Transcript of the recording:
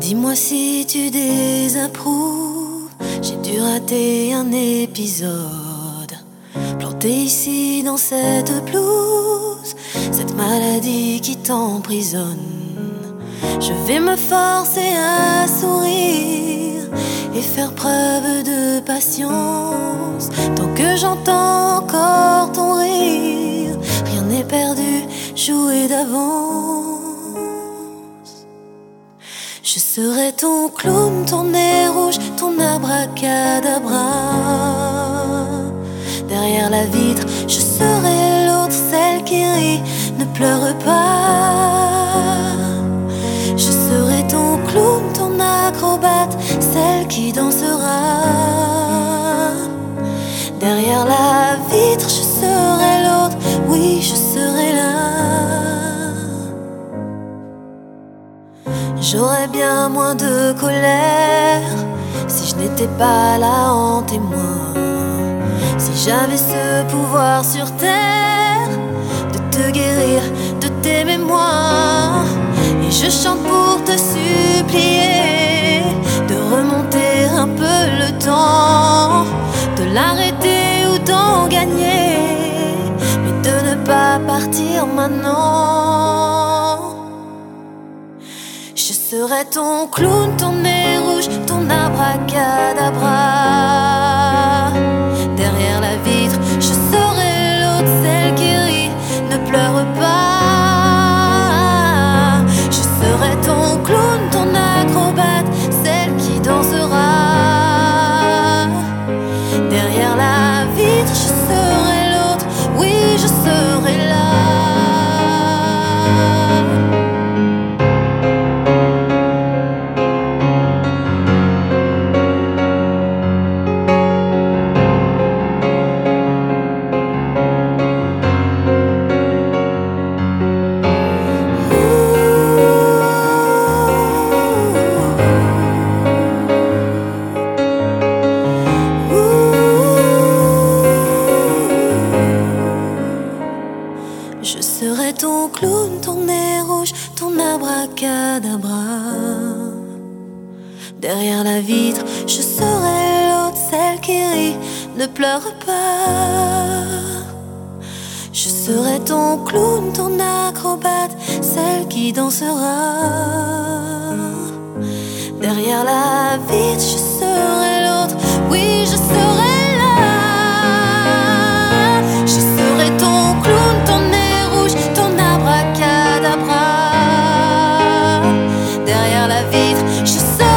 Dis-moi si tu désapprouves, j'ai dû rater un épisode. Planté ici dans cette blouse, cette maladie qui t'emprisonne. Je vais me forcer à sourire et faire preuve de patience. Tant que j'entends encore ton rire, rien n'est perdu, joué d'avance. Je serai ton clown, ton nez rouge, ton abracadabra. Derrière la vitre, je serai l'autre, celle qui rit, ne pleure pas. Celle qui dansera. Derrière la vitre, je serai l'autre, oui, je serai là. J'aurais bien moins de colère si je n'étais pas là en témoin. Si j'avais ce pouvoir sur terre de te guérir de tes mémoires. Maintenant. Je serai ton clown, ton nez rouge, ton abracadabra. Ton clown, ton nez rouge, ton abracadabra. Derrière la vitre, je serai l'autre, celle qui rit, ne pleure pas. Je serai ton clown, ton acrobate, celle qui dansera. Derrière la vitre, je vivre. Je sais